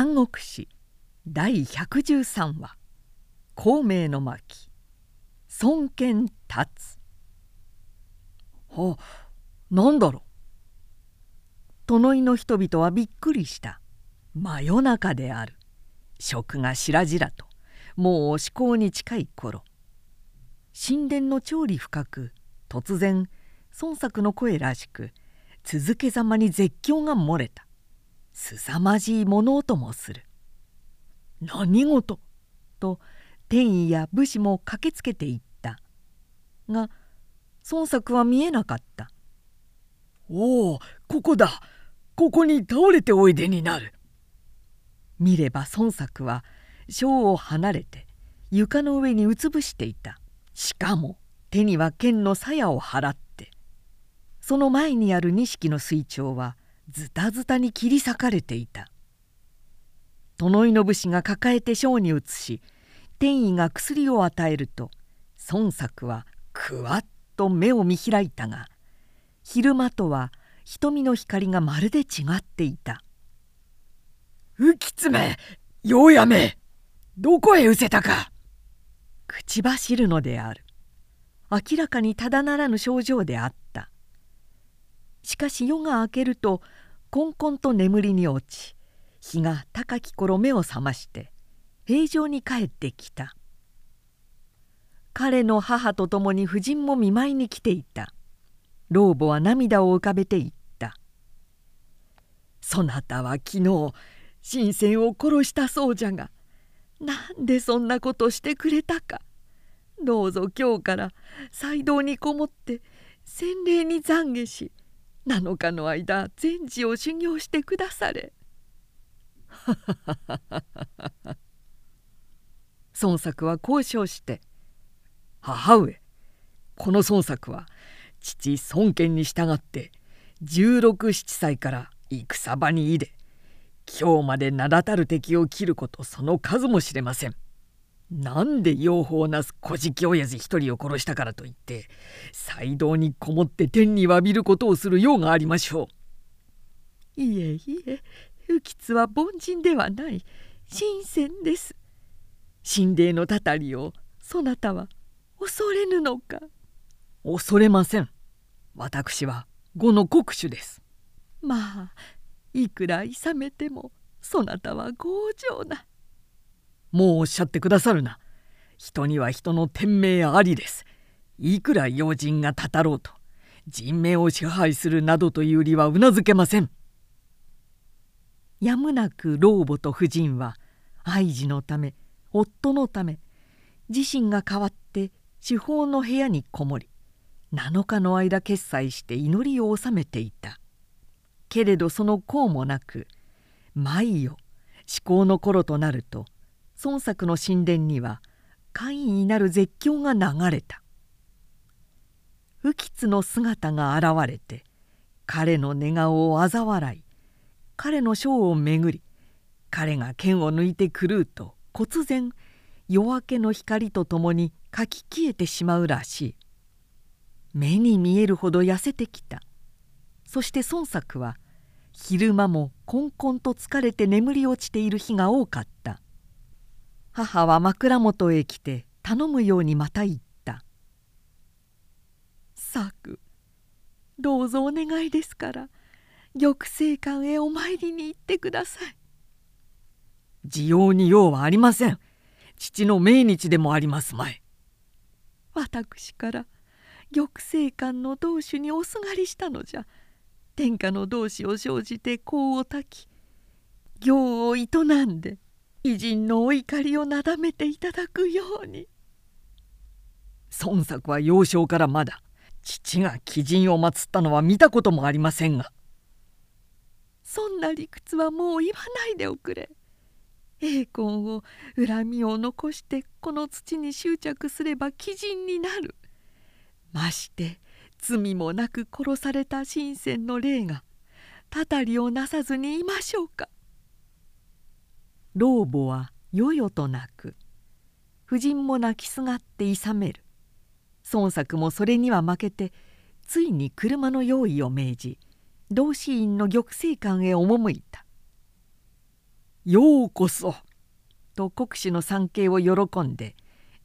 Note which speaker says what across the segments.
Speaker 1: 三国史第113話「孔明の巻孫権立つ」は何だろう。殿井の人々はびっくりした。真夜中である。食がしらじらともう至高に近い頃。神殿の調理深く突然孫作の声らしく続けざまに絶叫が漏れた。すさまじい物音もする。何事？と天意や武士も駆けつけていった。が孫作は見えなかった。
Speaker 2: おおここだ。ここに倒れておいでになる。
Speaker 1: 見れば孫作は小を離れて床の上にうつぶしていた。しかも手には剣の鞘を払って。その前にある錦の水鳥はズタズタに切り裂かれていた。殿井の武士が抱えて小に移し天意が薬を与えると孫作はくわっと目を見開いたが昼間とは瞳の光がまるで違っていた「
Speaker 2: 浮き爪ようやめどこへ失せたか!」
Speaker 1: 口走るのである。明らかにただならぬ症状であった。しかし夜が明けるとこんこんと眠りに落ち日が高き頃目を覚まして平常に帰ってきた。彼の母と共に夫人も見舞いに来ていた。老母は涙を浮かべて言った「そなたは昨日新鮮を殺したそうじゃがなんでそんなことしてくれたか。どうぞ今日から祭道にこもって洗礼に懺悔し7日の間禅師を修行してくだされ。孫作は交渉して「
Speaker 2: 母上この孫作は父孫権に従って16七歳から戦場にいで今日まで名だたる敵を切ることその数も知れません。なんで養蜂なす小じ親父一人を殺したからといって祭道にこもって天に詫びることをするようがありましょ
Speaker 1: う。いえいえ浮津は凡人ではない神仙です。神霊のたたりをそなたは恐れぬのか
Speaker 2: 恐れません。私は呉の国主です。
Speaker 1: まあいくら諌めてもそなたは強情な。
Speaker 2: もうおっしゃってくださるな。人には人の天命ありです。いくら用心がたたろうと人命を支配するなどという理はうなずけません。
Speaker 1: やむなく老母と夫人は愛児のため夫のため自身が代わって司法の部屋にこもり7日の間決済して祈りを収めていたけれどその功もなく毎夜至高の頃となると孫作の神殿には怪異になる絶叫が流れた。浮津の姿が現れて彼の寝顔を嘲笑い彼の章を巡り彼が剣を抜いて狂うと忽然夜明けの光とともにかき消えてしまうらしい。目に見えるほど痩せてきた。そして孫作は昼間もこんこんと疲れて眠り落ちている日が多かった。母は枕元へ来て頼むようにまた言った「作どうぞお願いですから玉星館へお参りに行ってください」「
Speaker 2: 需要に用はありません。父の命日でもありますまい」
Speaker 1: 私から玉星館の同種におすがりしたのじゃ。天下の同志を生じて功を焚き行を営んで偉人のお怒りをなだめていただくように。
Speaker 2: 孫作は幼少からまだ父が鬼人を祀ったのは見たこともありませんが。
Speaker 1: そんな理屈はもう言わないでおくれ。栄魂を恨みを残してこの土に執着すれば鬼人になる。まして罪もなく殺された神仙の霊がたたりをなさずにいましょうか。老母はよよと泣く。夫人も泣きすがっていさめる。孫作もそれには負けてついに車の用意を命じ同志院の玉星館へ赴いた。
Speaker 2: ようこそ」
Speaker 1: と国主の参詣を喜んで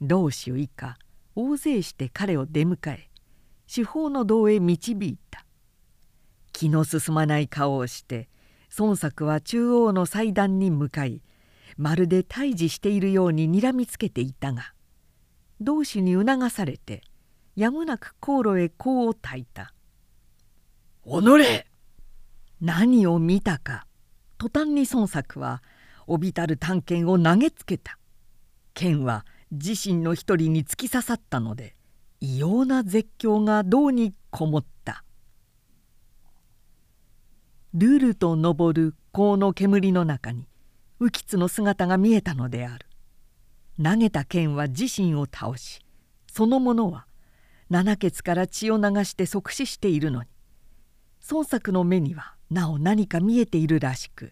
Speaker 1: 老主以下大勢して彼を出迎え司法の道へ導いた。気の進まない顔をして孫作は中央の祭壇に向かいまるで退治しているようににらみつけていたが同志に促されてやむなく航路へ香を焚いた「
Speaker 2: おのれ!」
Speaker 1: 何を見たか途端に孫作はおびたる探検を投げつけた。剣は自身の一人に突き刺さったので異様な絶叫が胴にこもった。ルルと昇る香の煙の中に浮津の姿が見えたのである。投げた剣は自身を倒しその者は七血から血を流して即死しているのに孫作の目にはなお何か見えているらしく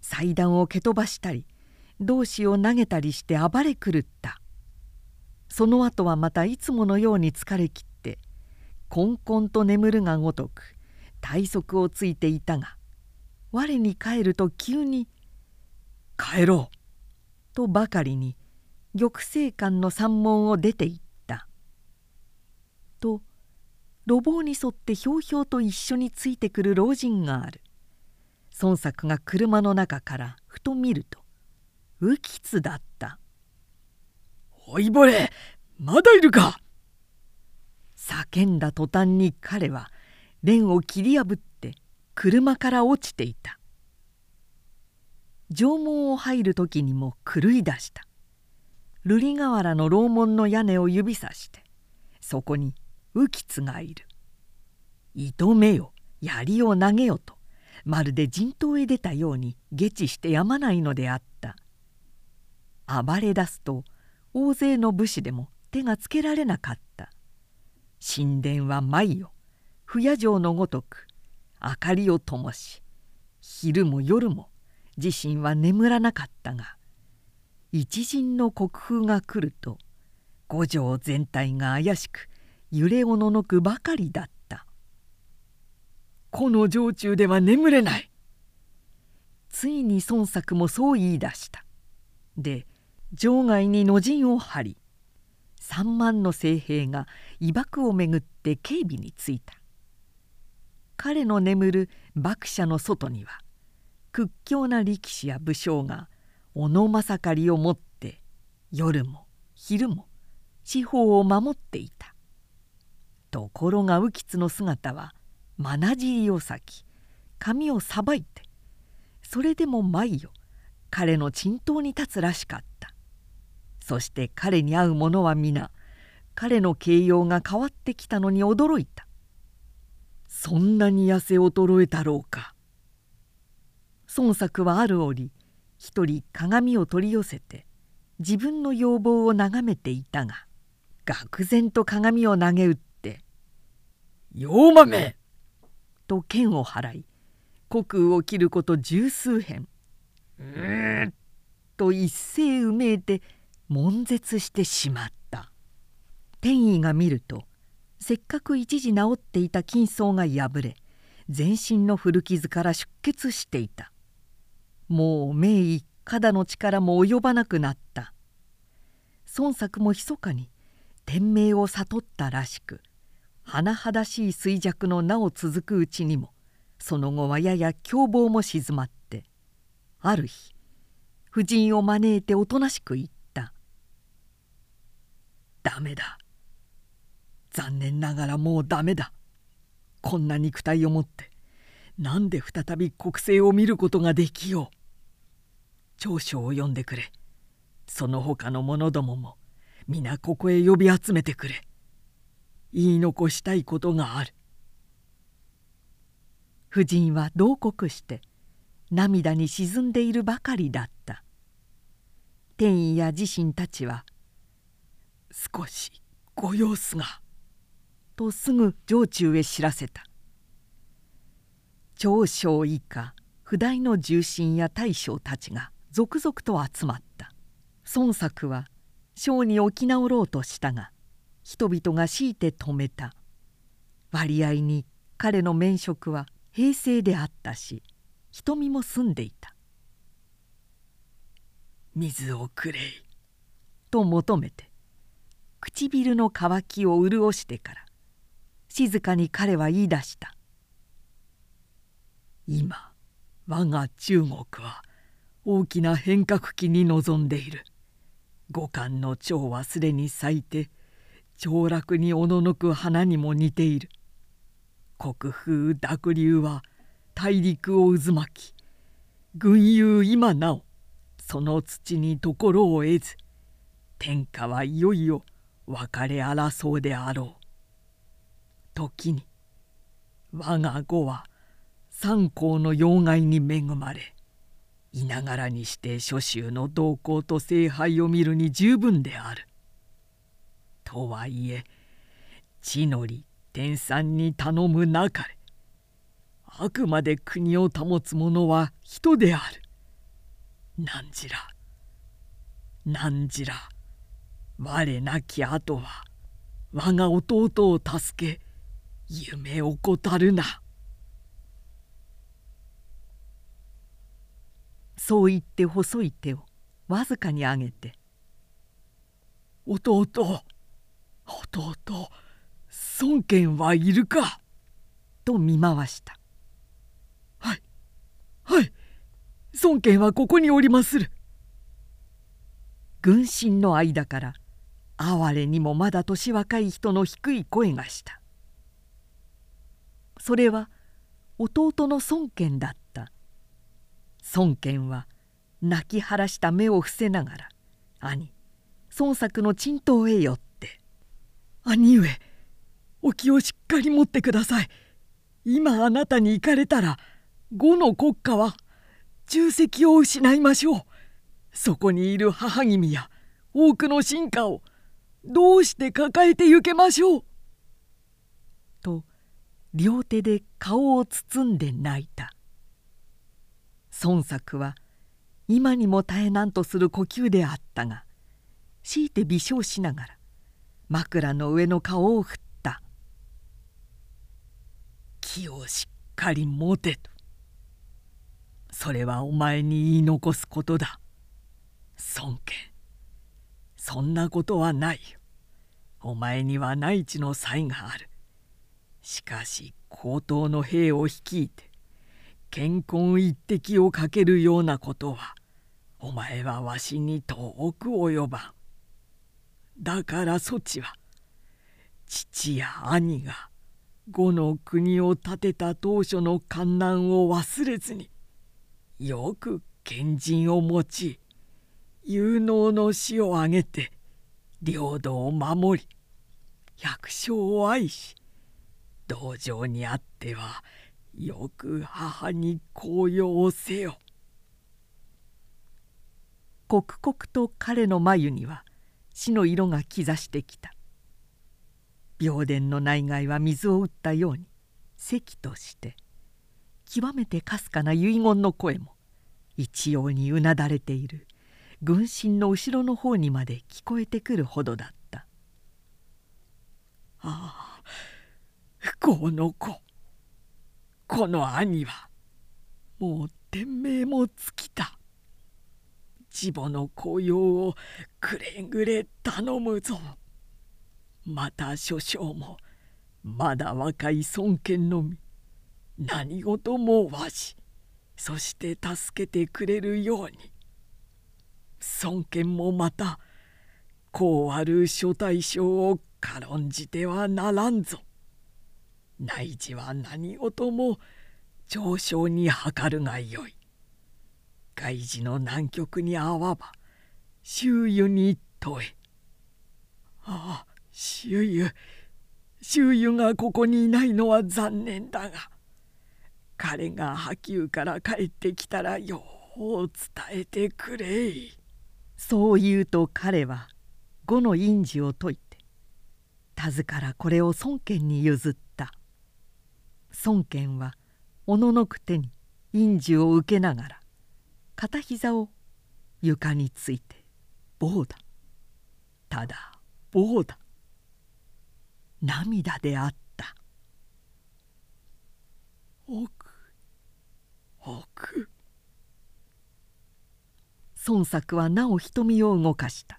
Speaker 1: 祭壇を蹴飛ばしたり同志を投げたりして暴れ狂った。その後はまたいつものように疲れ切ってこんこんと眠るがごとく体側をついていたが我に帰ると急に「
Speaker 2: 帰ろう」
Speaker 1: とばかりに玉星館の山門を出て行った。と路傍に沿ってひょうひょうと一緒についてくる老人がある。孫作が車の中からふと見ると浮津だった「
Speaker 2: おいぼれまだいるか!」
Speaker 1: 叫んだ途端に彼は蓮を切り破って車から落ちていた。城門を入る時にも狂い出した。瑠璃河原の楼門の屋根を指さしてそこに浮津がいる「糸目よ槍を投げよ」とまるで陣頭へ出たように下地してやまないのであった。暴れ出すと大勢の武士でも手がつけられなかった。神殿は舞よ不夜城のごとく明かりを灯し昼も夜も自身は眠らなかったが一陣の国風が来ると五条全体が怪しく揺れおののくばかりだった。
Speaker 2: この城中では眠れない。
Speaker 1: ついに孫作もそう言い出した。で城外に野陣を張り3万の精兵が威爆をめぐって警備についた。彼の眠る幕舎の外には屈強な力士や武将が小野正狩をもって夜も昼も四方を守っていた。ところが浮津の姿はまなじりを裂き髪をさばいてそれでも毎夜彼の沈頭に立つらしかった。そして彼に会う者は皆彼の形容が変わってきたのに驚いた。そんなに痩せ衰えたろうか。孫作はある折一人鏡を取り寄せて自分の要望を眺めていたが愕然と鏡を投げ打って「
Speaker 2: よ豆!」
Speaker 1: と剣を払い虚空を切ること十数編「
Speaker 2: うん」
Speaker 1: と一斉うめいて悶絶してしまった。天意が見るとせっかく一時治っていた金層が破れ全身の古傷から出血していたもう名医肩の力も及ばなくなった。孫作も密かに天命を悟ったらしく甚だしい衰弱の名を続くうちにもその後はやや凶暴も静まってある日夫人を招いておとなしく言った「
Speaker 2: ダメだ。残念ながらもうダメだ。こんな肉体を持ってなんで再び国政を見ることができよう。長所を呼んでくれ。その他の者どもも皆ここへ呼び集めてくれ。言い残したいことがある」
Speaker 1: 夫人は同国して涙に沈んでいるばかりだった。天意や自身たちは「
Speaker 2: 少しご様子が」
Speaker 1: とすぐ城中へ知らせた。長将以下不代の重臣や大将たちが続々と集まった。孫作は将に起き直ろうとしたが人々が強いて止めた。割合に彼の免職は平成であったし瞳も澄んでいた。
Speaker 2: 水をくれ。い」
Speaker 1: と求めて唇の渇きを潤してから静かに彼は言い出した「
Speaker 2: 今我が中国は大きな変革期に臨んでいる。五感の蝶はすでに咲いて凋落におののく花にも似ている。国風濁流は大陸を渦巻き群雄今なおその土に心を得ず天下はいよいよ別れ争うであろう。時に我が語は三皇の要害に恵まれいながらにして諸州の動向と聖杯を見るに十分である。とはいえ地のり天産に頼むなかれあくまで国を保つ者は人である。なんじらなんじら我なき後は我が弟を助け夢を怠るな。
Speaker 1: そう言って細い手をわずかに上げて「
Speaker 2: 弟弟孫権はいるか?」
Speaker 1: と見回した「
Speaker 2: はいはい孫権はここにおりまする」
Speaker 1: 軍神の間から哀れにもまだ年若い人の低い声がした。それは弟の孫権だった。孫権は泣き晴らした目を伏せながら兄孫作の沈頭へ寄って「
Speaker 2: 兄上お気をしっかり持ってください。今あなたに行かれたら呉の国家は重責を失いましょう。そこにいる母君や多くの進化をどうして抱えて行けましょう」
Speaker 1: と両手で顔を包んで泣いた。孫作は今にも絶えなんとする呼吸であったが強いて微笑しながら枕の上の顔を振った「
Speaker 2: 気をしっかり持て」と。それはお前に言い残すことだ。孫権そんなことはないよ。お前には内地の才がある。しかし高等の兵を率いて健康一滴をかけるようなことはお前はわしに遠く及ばん。だからそちは父や兄が呉の国を建てた当初の観難を忘れずによく賢人を持ち有能の死を挙げて領土を守り百姓を愛し道場にあってはよく母に高揚をせよ。
Speaker 1: 刻々と彼の眉には死の色が兆してきた。病殿の内外は水を打ったように咳として極めてかすかな遺言の声も一様にうなだれている。軍神の後ろの方にまで聞こえてくるほどだった「
Speaker 2: ああ不幸の子。この兄はもう天命も尽きた」。父母の雇用をくれぐれ頼むぞ。また諸将もまだ若い孫権のみ何事もわしそして助けてくれるように孫権もまたこうある諸大将を軽んじてはならんぞ。内示は何事も上昇に図るがよい。外事の南極にあわば周囲に問えああ周囲周囲がここにいないのは残念だが彼が波及から帰ってきたらよう伝えてくれ
Speaker 1: そう言うと彼は呉の印字を解いて田津からこれを孫権に譲った孫権はおののく手に印字を受けながら片膝を床について棒だただ棒だ涙であった。
Speaker 2: 奥奥。
Speaker 1: 孫作はなお瞳を動かした。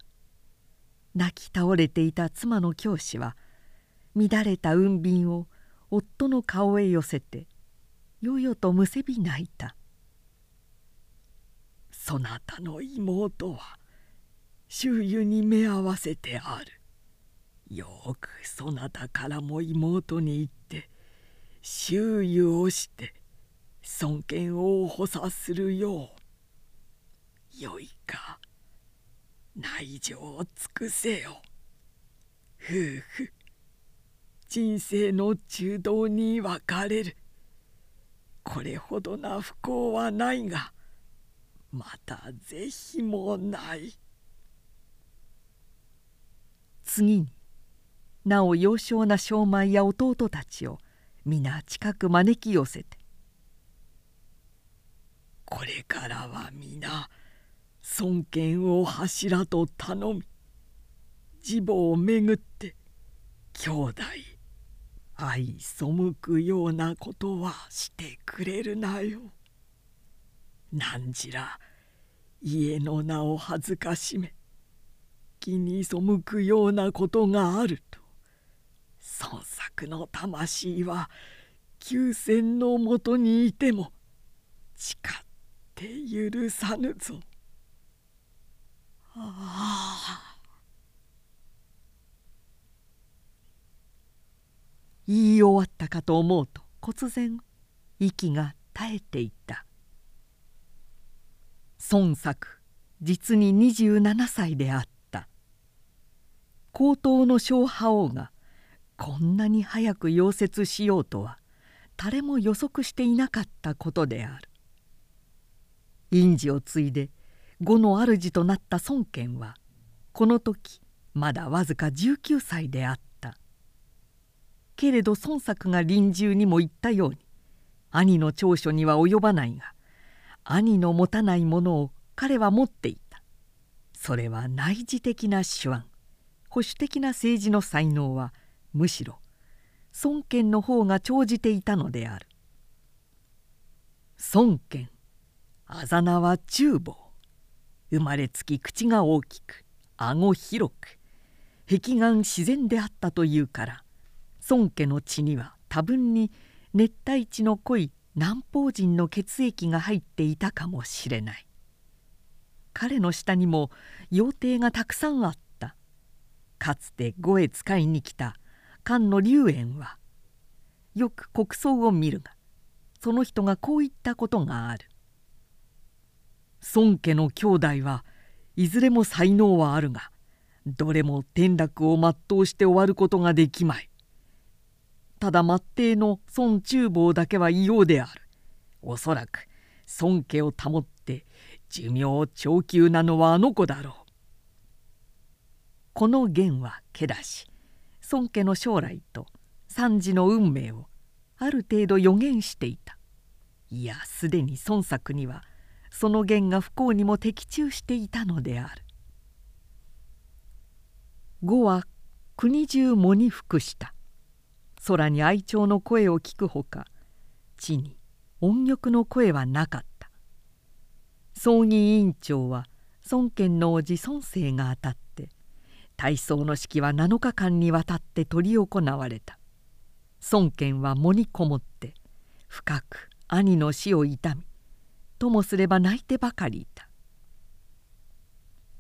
Speaker 1: 泣き倒れていた妻の教師は乱れた雲鬢を夫の顔へ寄せてよよとむせび泣いた「
Speaker 2: そなたの妹は周囲に目合わせてある。よくそなたからも妹に言って周囲をして尊敬を補佐するよう。よいか内情を尽くせよ。夫婦。人生の中道に分かれる。これほどな不幸はないがまた是非もない。
Speaker 1: 次になお幼少な商米や弟たちを皆近く招き寄せて「
Speaker 2: これからは皆尊厳を柱と頼み自母をめぐって兄弟愛背くようなことはしてくれるなよ。何じら家の名を恥ずかしめ気に背くようなことがあると孫作の魂は休戦のもとにいても誓って許さぬぞ。ああ
Speaker 1: 言い終わったかと思うと忽然息が絶えていた。孫作実に27歳であった。高等の小覇王がこんなに早く溶接しようとは誰も予測していなかったことである。院事を継いで呉の主となった孫権はこの時まだわずか19歳であった。けれど孫作が臨終にも言ったように兄の長所には及ばないが兄の持たないものを彼は持っていた。それは内示的な手腕。保守的な政治の才能はむしろ孫権の方が長じていたのである。孫権あざ名は中坊生まれつき口が大きく顎広く壁眼自然であったというから孫家の血には多分に熱帯地の濃い南方人の血液が入っていたかもしれない。彼の下にも妖精がたくさんあった。かつて呉へ使いに来た。菅野龍炎は。よく国葬を見るがその人がこう言ったことがある。孫家の兄弟はいずれも才能はあるがどれも天楽を全うして終わることができまい。ただ末帝の孫中坊だけは異様である。おそらく孫家を保って寿命長久なのはあの子だろう。この言はけだし孫家の将来と三次の運命をある程度予言していた。いやすでに孫作にはその言が不幸にも的中していたのである。呉は国中喪に服した。空に愛鳥の声を聞くほか地に音曲の声はなかった。葬儀委員長は孫権の叔父孫生が当たって体操の式は7日間にわたって執り行われた。孫権は喪にこもって深く兄の死を悼みともすれば泣いてばかりいた。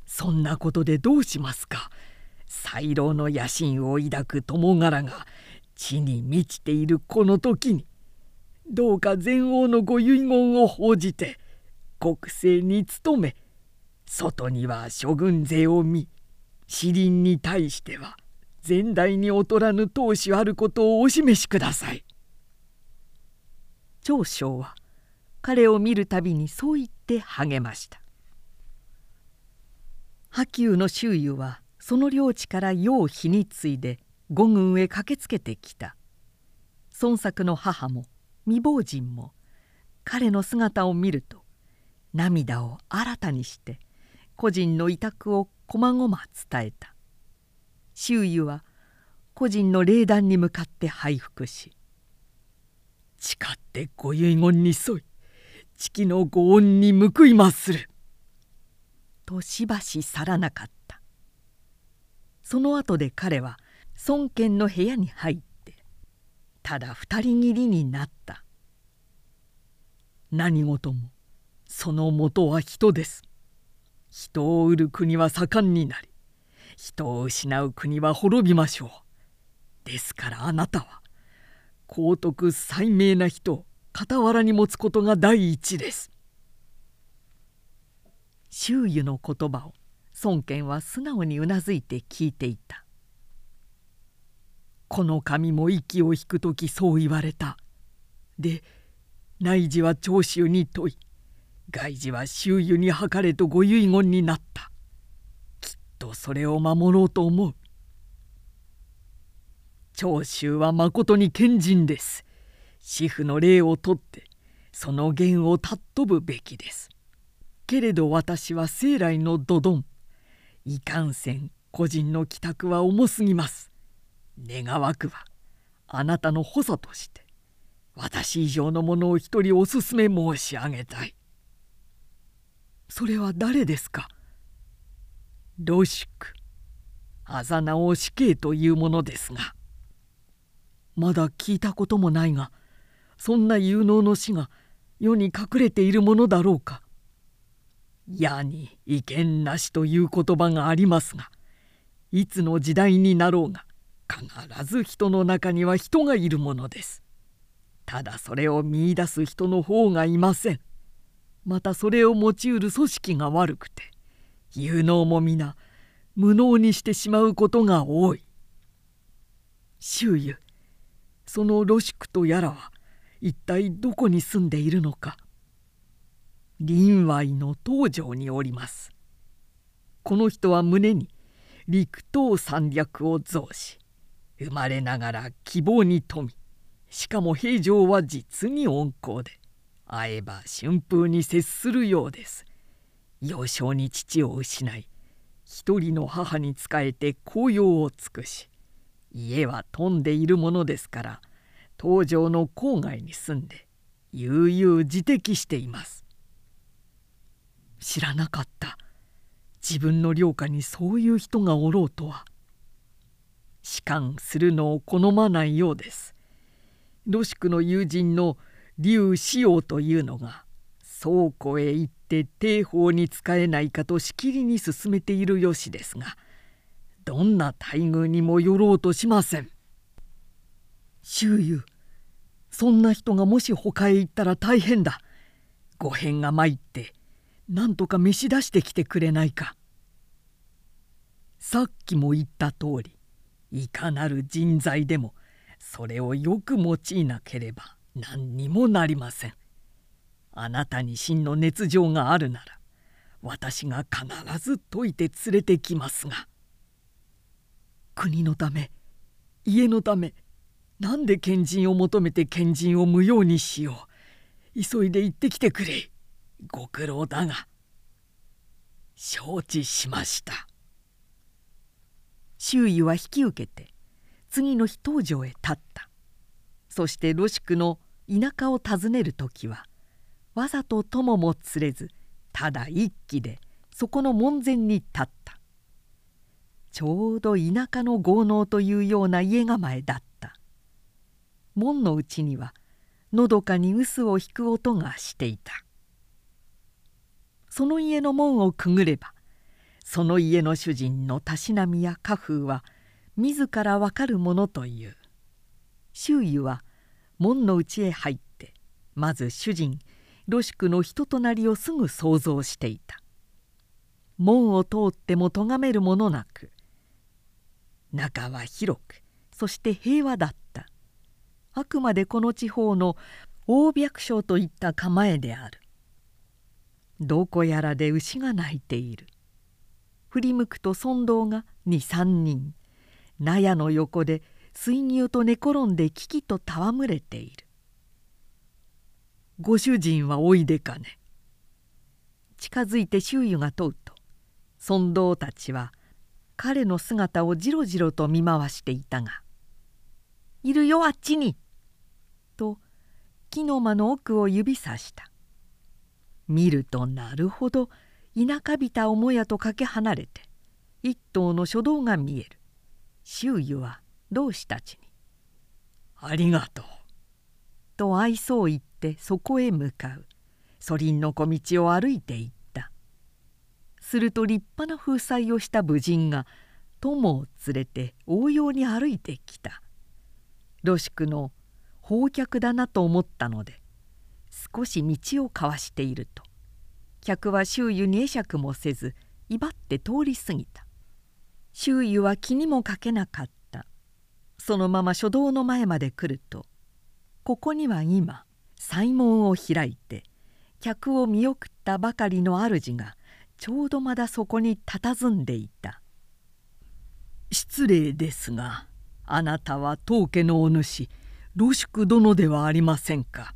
Speaker 2: そんなことでどうしますか。才郎の野心を抱く友柄が地に満ちているこの時にどうか全王のご遺言を報じて国政に努め外には諸軍勢を見死林に対しては前代に劣らぬ闘志あることをお示しください。
Speaker 1: 長将は彼を見るたびにそう言って励ました波及の周囲はその領地から世を火に継いで五軍へ駆けつけてきた。孫作の母も未亡人も彼の姿を見ると涙を新たにして個人の委託をこまごま伝えた。周囲は個人の霊壇に向かって拝服し「
Speaker 2: 誓ってご遺言に沿い月のご恩に報いまする」
Speaker 1: としばし去らなかった。その後で彼は孫権の部屋に入ってただ二人きりになった。
Speaker 2: 何事もその元は人です。人を売る国は盛んになり人を失う国は滅びましょう。ですからあなたは高徳鮮明な人を傍らに持つことが第一です。
Speaker 1: 周囲の言葉を孫権は素直にうなずいて聞いていた。
Speaker 2: この神も息を引く時そう言われた。で内示は長州に問い外事は周囲に図れとご遺言になった。きっとそれを守ろうと思う。長州はまことに賢人です。主婦の霊をとってその弦を尊ぶべきです。けれど私は生来のドドン。いかんせん個人の帰宅は重すぎます。願わくはあなたの補佐として私以上のものを一人おすすめ申し上げたい。それは誰ですか？ロシクあざ名を死刑というものですが。まだ聞いたこともないがそんな有能の死が世に隠れているものだろうか。やに意見なしという言葉がありますがいつの時代になろうが必ず人の中には人がいるものです。ただそれを見いだす人の方がいません。またそれを用いる組織が悪くて有能も皆無能にしてしまうことが多い。周囲そのロシクとやらは一体どこに住んでいるのか林外の東条におりますこの人は胸に陸東三略を増し生まれながら希望に富みしかも平常は実に温厚で会えば春風に接するようです。幼少に父を失い一人の母に仕えて紅葉を尽くし家は飛んでいるものですから東条の郊外に住んで悠々自適しています。知らなかった。自分の領下にそういう人がおろうとは仕官するのを好まないようです。ロシクの友人の劉志陽というのが倉庫へ行って帝宝に仕えないかとしきりに進めているよしですがどんな待遇にもよろうとしません。周遊そんな人がもし他へ行ったら大変だ。ご変が参ってなんとか召し出してきてくれないか。さっきも言った通りいかなる人材でもそれをよく用いなければ何にもなりません。あなたに真の熱情があるなら私が必ず解いて連れてきますが。国のため家のためなんで賢人を求めて賢人を無用にしよう。急いで行ってきてくれご苦労だが。承知しました。
Speaker 1: 周囲は引き受けて次の日東条へ立った。そしてロシクの田舎を訪ねる時はわざと友も連れずただ一気でそこの門前に立った。ちょうど田舎の豪農というような家構えだった。門の内にはのどかに臼を引く音がしていた。その家の門をくぐればその家の主人のたしなみや家風は自らわかるものという。周囲は門の内へ入ってまず主人ロシクの人となりをすぐ想像していた。門を通っても咎めるものなく中は広くそして平和だった。あくまでこの地方の大百姓といった構えである。どこやらで牛が鳴いている。振り向くと尊道が23人。納屋の横で水牛と寝転んで危機と戯れている「ご主人はおいでかね」近づいて周囲が問うと尊道たちは彼の姿をじろじろと見回していたが「いるよあっちに!」と木の間の奥を指さした。見るとなるほど田舎びた母屋とかけ離れて一頭の書道が見える。周囲は同志たちに「
Speaker 2: ありがとう」
Speaker 1: と愛想を言ってそこへ向かう。祖林の小道を歩いていった。すると立派な風采をした武人が友を連れて応用に歩いてきた。ロシクの宝客だなと思ったので少し道を交わしていると客は周囲に会釈もせず威張って通り過ぎた。周囲は気にもかけなかった。そのまま書道の前まで来るとここには今祭門を開いて客を見送ったばかりの主がちょうどまだそこに佇んでいた「
Speaker 2: 失礼ですがあなたは当家のお主ロシク殿ではありませんか」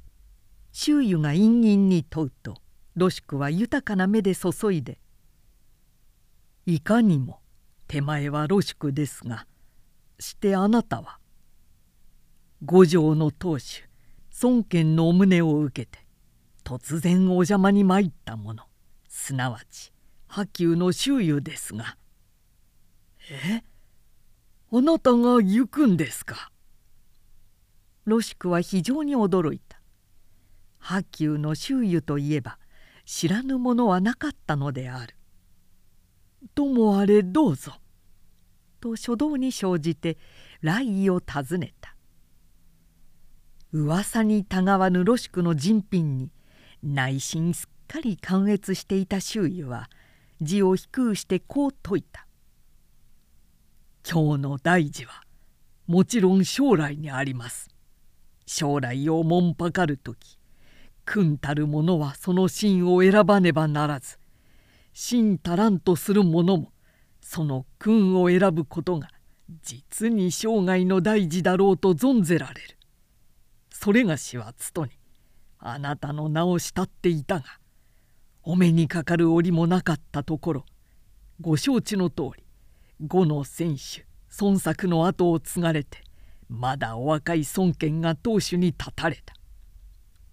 Speaker 1: 周囲が陰陰に問うとロシクは豊かな目で注いで「
Speaker 2: いかにも手前はロシクですがしてあなたは五条の当主孫権のお胸を受けて突然お邪魔に参った者すなわち波及の周囲ですがえ？あなたが行くんですか？
Speaker 1: ロシクは非常に驚いた。波及の周囲といえば知らぬものはなかったのである。
Speaker 2: ともあれどうぞ。
Speaker 1: と初動に生じて来意を尋ねた。噂にたがわぬロシクの人品に内心すっかり感悦していた周囲は字を低うしてこう説いた。
Speaker 2: 今日の大事はもちろん将来にあります。将来をもんぱかる時君たる者はその真を選ばねばならず真足らんとする者もその君を選ぶことが実に生涯の大事だろうと存ぜられる。それがしはつとにあなたの名を慕っていたがお目にかかる折もなかったところご承知の通り呉の選手孫作の後を継がれてまだお若い孫権が当主に立たれた。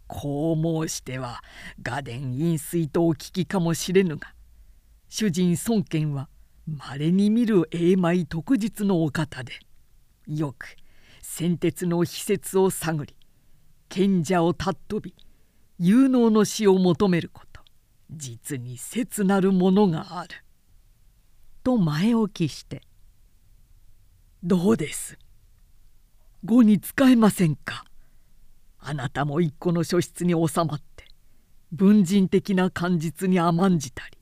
Speaker 2: こう申しては画伝飲水とお聞きかもしれぬが主人孫権はまれに見る永米特実のお方でよく先鉄の秘説を探り賢者を尊び有能の死を求めること実に切なるものがある。
Speaker 1: と前置きして「
Speaker 2: どうです？語に使えませんか?」あなたも一個の書室に収まって文人的な感実に甘んじたり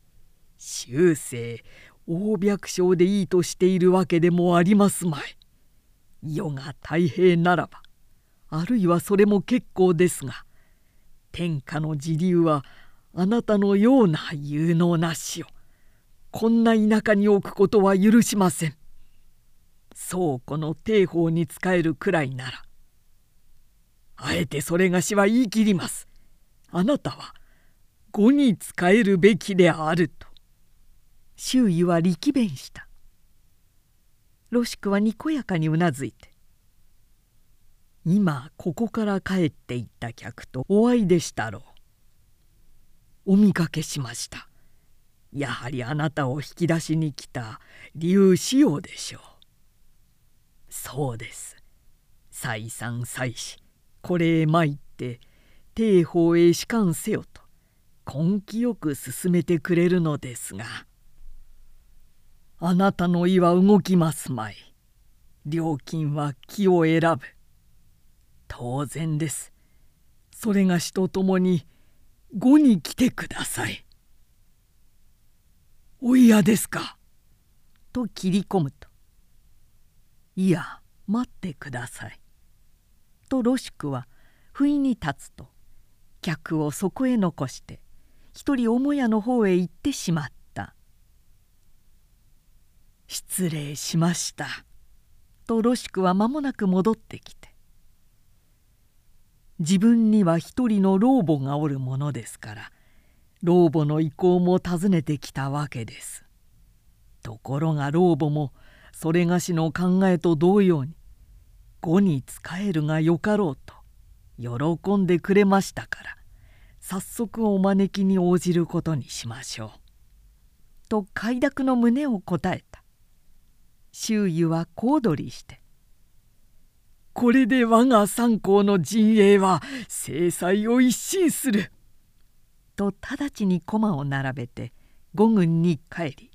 Speaker 2: 終生大百姓でいいとしているわけでもありますまい。世が太平ならばあるいはそれも結構ですが天下の時流はあなたのような有能な死をこんな田舎に置くことは許しません。倉庫の定法に仕えるくらいならあえてそれがしは言い切ります。あなたは語に使えるべきであると。
Speaker 1: 周囲は力弁した。ロシクはにこやかにうなずいて「今ここから帰っていった客とお会いでしたろう。お見かけしました。やはりあなたを引き出しに来た理由仕様でしょう。
Speaker 2: そうです。再三再四これへ参って帝法へ仕官せよと根気よく進めてくれるのですがあなたの意は動きますまい。料金は木を選ぶ。当然です。それがしとともに後に来てください。お嫌ですか？
Speaker 1: と切り込むと「いや待ってください」とロシクは不意に立つと客をそこへ残して一人母屋の方へ行ってしまった「
Speaker 2: 失礼しました」
Speaker 1: とロシクは間もなく戻ってきて自分には一人の老母がおるものですから老母の意向も尋ねてきたわけです。ところが老母もそれがしの考えと同様に語に使えるがよかろうと喜んでくれましたから早速お招きに応じることにしましょう。と快諾の旨を答えた。周囲は小躍りして「
Speaker 2: これで我が三公の陣営は制裁を一新する」
Speaker 1: と直ちに駒を並べて五軍に帰り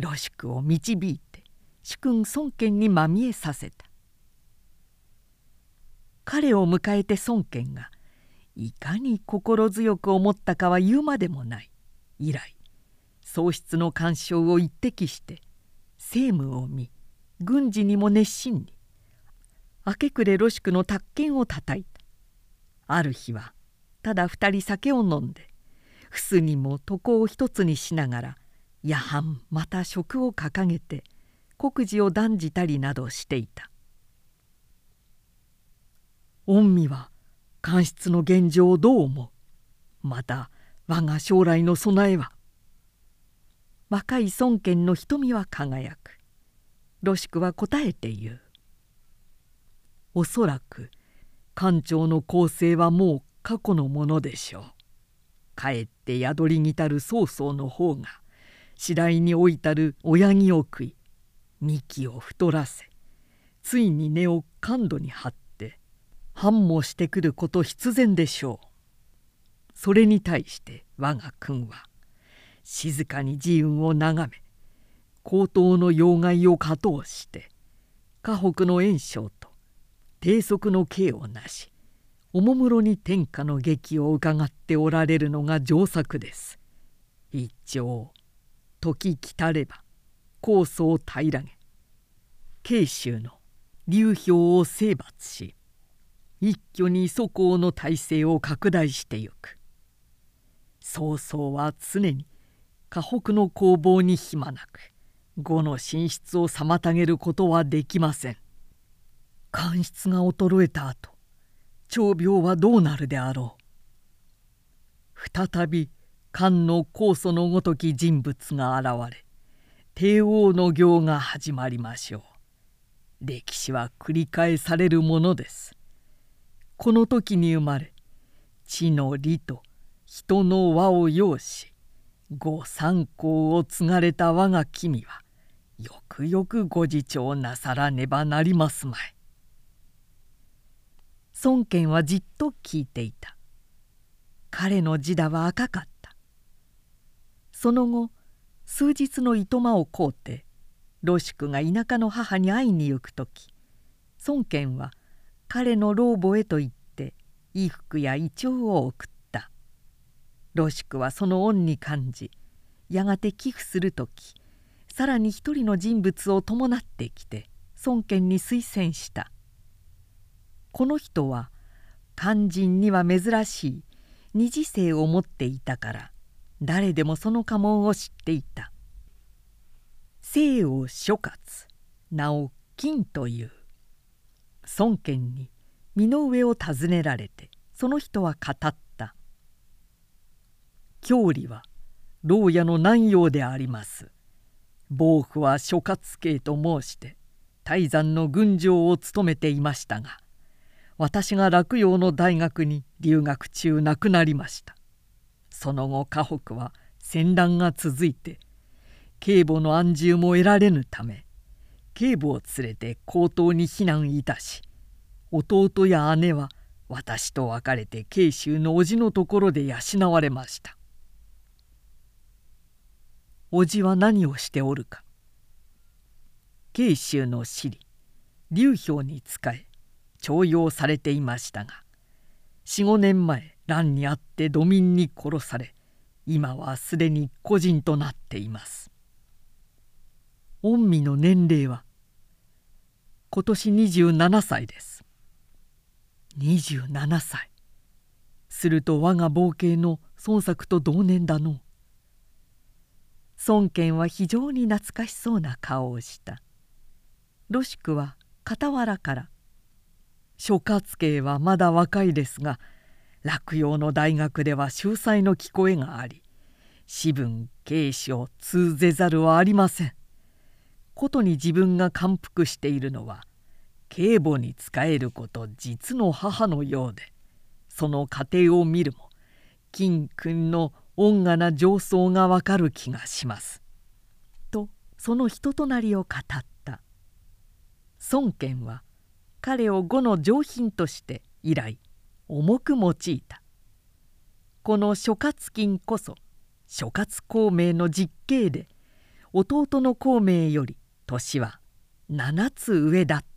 Speaker 1: 露宿を導いて主君孫権にまみえさせた。彼を迎えて孫権がいかに心強く思ったかは言うまでもない。以来喪失の干渉を一滴して政務を見軍事にも熱心に明け暮れ露宿の宅建をたたいた。ある日はただ二人酒を飲んで臥にも床を一つにしながら夜半また食を掲げて国事を断じたりなどしていた。御身は官室の現状をどう思う？また我が将来の備えは？若い孫権の瞳は輝く。露宿は答えて言う。おそらく官庁の構成はもう過去のものでしょう。かえって宿りにたる曹操の方が次第に老いたる親木を食い幹を太らせついに根を感度に張っ反もしてくること必然でしょう。それに対して我が君は静かに自運を眺め高等の要害を加藤して河北の炎章と低速の刑をなしおもむろに天下の劇を伺っておられるのが上策です。一朝時来たれば高祖を平らげ慶州の流氷を征伐し一挙に祖公の体制を拡大してゆく。曹操は常に河北の攻防に暇なく呉の進出を妨げることはできません。官室が衰えた後長病はどうなるであろう。再び漢の高祖のごとき人物が現れ帝王の行が始まりましょう。歴史は繰り返されるものです。この時に生まれ地の利と人の輪を要し御三公を継がれた我が君はよくよくご自重なさらねばなりますまい。孫権はじっと聞いていた彼の字だは赤かったその後数日のいとまを買うて露宿が田舎の母に会いに行く時孫権は彼の老母へと言って衣服や胃腸を送った。露宿はその恩に感じやがて寄付する時さらに一人の人物を伴ってきて孫権に推薦した。この人は肝心には珍しい二次性を持っていたから誰でもその家紋を知っていた。姓を諸葛名を金という。孫権に身の上を尋ねられてその人は語った「郷里は牢屋の南陽であります」「暴府は諸葛系と申して泰山の軍城を務めていましたが私が洛陽の大学に留学中亡くなりました。その後河北は戦乱が続いて警母の安住も得られぬため警母を連れて高等に避難いたし弟や姉は私と別れて慶州の叔父のところで養われました。叔父は何をしておるか。慶州の私利流氷に仕え徴用されていましたが45年前乱にあって土民に殺され今はすでに個人となっています。御身の年齢は？今年27歳です。27歳。すると我が傍系の孫作と同年だの孫権は非常に懐かしそうな顔をした。ロシクは傍らから。諸葛家はまだ若いですが洛陽の大学では秀才の聞こえがあり私文警視を通ぜざるはありません。ことに自分が感服しているのは警母に仕えること実の母のようでその過程を見るも金君の恩雅な上層がわかる気がします。とその人となりを語った孫権は彼を呉の上品として以来重く用いたこの諸葛金こそ諸葛孔明の実刑で弟の孔明より年は7つ上だった。